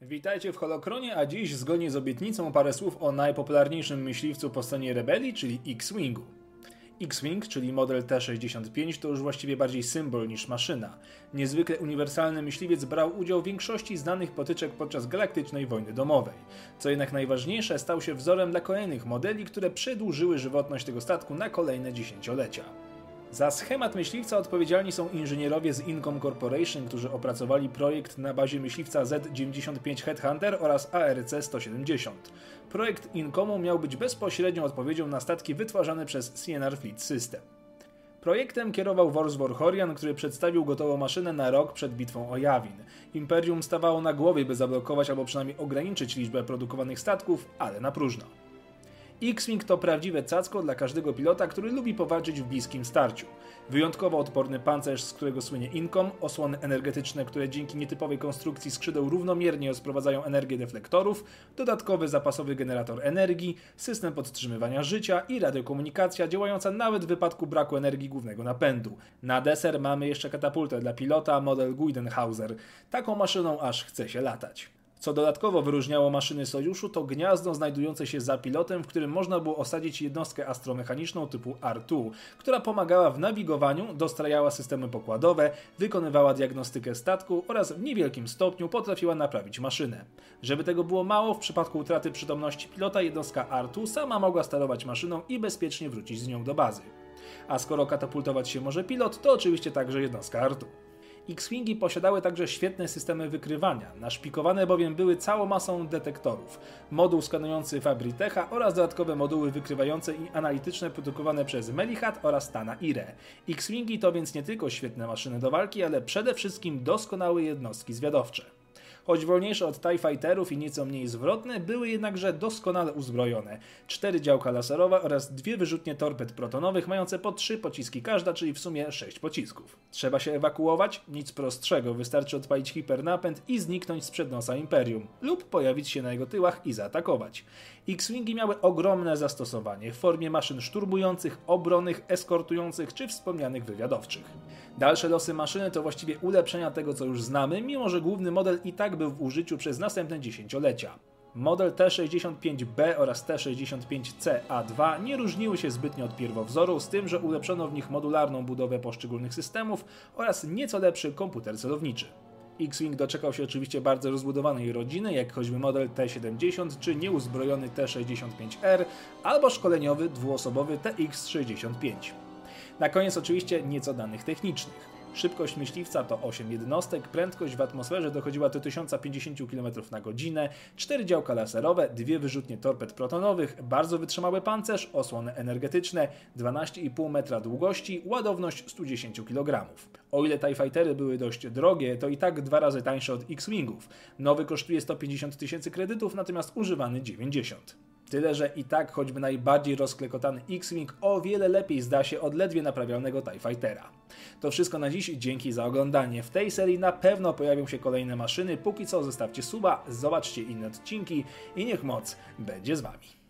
Witajcie w Holokronie, a dziś zgodnie z obietnicą parę słów o najpopularniejszym myśliwcu po scenie rebelii, czyli X-Wingu. X-Wing, czyli model T-65, to już właściwie bardziej symbol niż maszyna. Niezwykle uniwersalny myśliwiec brał udział w większości znanych potyczek podczas galaktycznej wojny domowej. Co jednak najważniejsze, stał się wzorem dla kolejnych modeli, które przedłużyły żywotność tego statku na kolejne dziesięciolecia. Za schemat myśliwca odpowiedzialni są inżynierowie z Incom Corporation, którzy opracowali projekt na bazie myśliwca Z-95 Headhunter oraz ARC-170. Projekt Incomu miał być bezpośrednią odpowiedzią na statki wytwarzane przez CNR Fleet System. Projektem kierował Wors Vorhorian, który przedstawił gotową maszynę na rok przed bitwą o Jawin. Imperium stawało na głowie, by zablokować albo przynajmniej ograniczyć liczbę produkowanych statków, ale na próżno. X-Wing to prawdziwe cacko dla każdego pilota, który lubi powalczyć w bliskim starciu. Wyjątkowo odporny pancerz, z którego słynie Incom, osłony energetyczne, które dzięki nietypowej konstrukcji skrzydeł równomiernie rozprowadzają energię deflektorów, dodatkowy zapasowy generator energii, system podtrzymywania życia i radiokomunikacja działająca nawet w wypadku braku energii głównego napędu. Na deser mamy jeszcze katapultę dla pilota model Guidenhauser. Taką maszyną aż chce się latać. Co dodatkowo wyróżniało maszyny Sojuszu, to gniazdo znajdujące się za pilotem, w którym można było osadzić jednostkę astromechaniczną typu R2, która pomagała w nawigowaniu, dostrajała systemy pokładowe, wykonywała diagnostykę statku oraz w niewielkim stopniu potrafiła naprawić maszynę. Żeby tego było mało, w przypadku utraty przytomności pilota jednostka R2 sama mogła sterować maszyną i bezpiecznie wrócić z nią do bazy. A skoro katapultować się może pilot, to oczywiście także jednostka R2. X-Wingi posiadały także świetne systemy wykrywania, naszpikowane bowiem były całą masą detektorów, moduł skanujący Fabritecha oraz dodatkowe moduły wykrywające i analityczne produkowane przez Melihat oraz Tana Ire. X-Wingi to więc nie tylko świetne maszyny do walki, ale przede wszystkim doskonałe jednostki zwiadowcze. Choć wolniejsze od TIE Fighterów i nieco mniej zwrotne, były jednakże doskonale uzbrojone. Cztery działka laserowe oraz dwie wyrzutnie torped protonowych mające po trzy pociski każda, czyli w sumie sześć pocisków. Trzeba się ewakuować? Nic prostszego, wystarczy odpalić hipernapęd i zniknąć z nosa Imperium, lub pojawić się na jego tyłach i zaatakować. X-Wingi miały ogromne zastosowanie w formie maszyn szturmujących, obronnych, eskortujących czy wspomnianych wywiadowczych. Dalsze losy maszyny to właściwie ulepszenia tego, co już znamy, mimo że główny model i tak był w użyciu przez następne dziesięciolecia. Model T65B oraz T65CA2 nie różniły się zbytnio od pierwowzoru, z tym, że ulepszono w nich modularną budowę poszczególnych systemów oraz nieco lepszy komputer celowniczy. X-Wing doczekał się oczywiście bardzo rozbudowanej rodziny, jak choćby model T70 czy nieuzbrojony T65R albo szkoleniowy dwuosobowy TX65. Na koniec oczywiście nieco danych technicznych. Szybkość myśliwca to 8 jednostek, prędkość w atmosferze dochodziła do 1050 km na godzinę, 4 działka laserowe, dwie wyrzutnie torped protonowych, bardzo wytrzymały pancerz, osłony energetyczne, 12,5 metra długości, ładowność 110 kg. O ile TIE Fightery były dość drogie, to i tak dwa razy tańsze od X-Wingów. Nowy kosztuje 150 tysięcy kredytów, natomiast używany 90. Tyle, że i tak choćby najbardziej rozklekotany X-Wing o wiele lepiej zda się od ledwie naprawialnego TIE Fightera. To wszystko na dziś, dzięki za oglądanie. W tej serii na pewno pojawią się kolejne maszyny, póki co zostawcie suba, zobaczcie inne odcinki i niech moc będzie z Wami.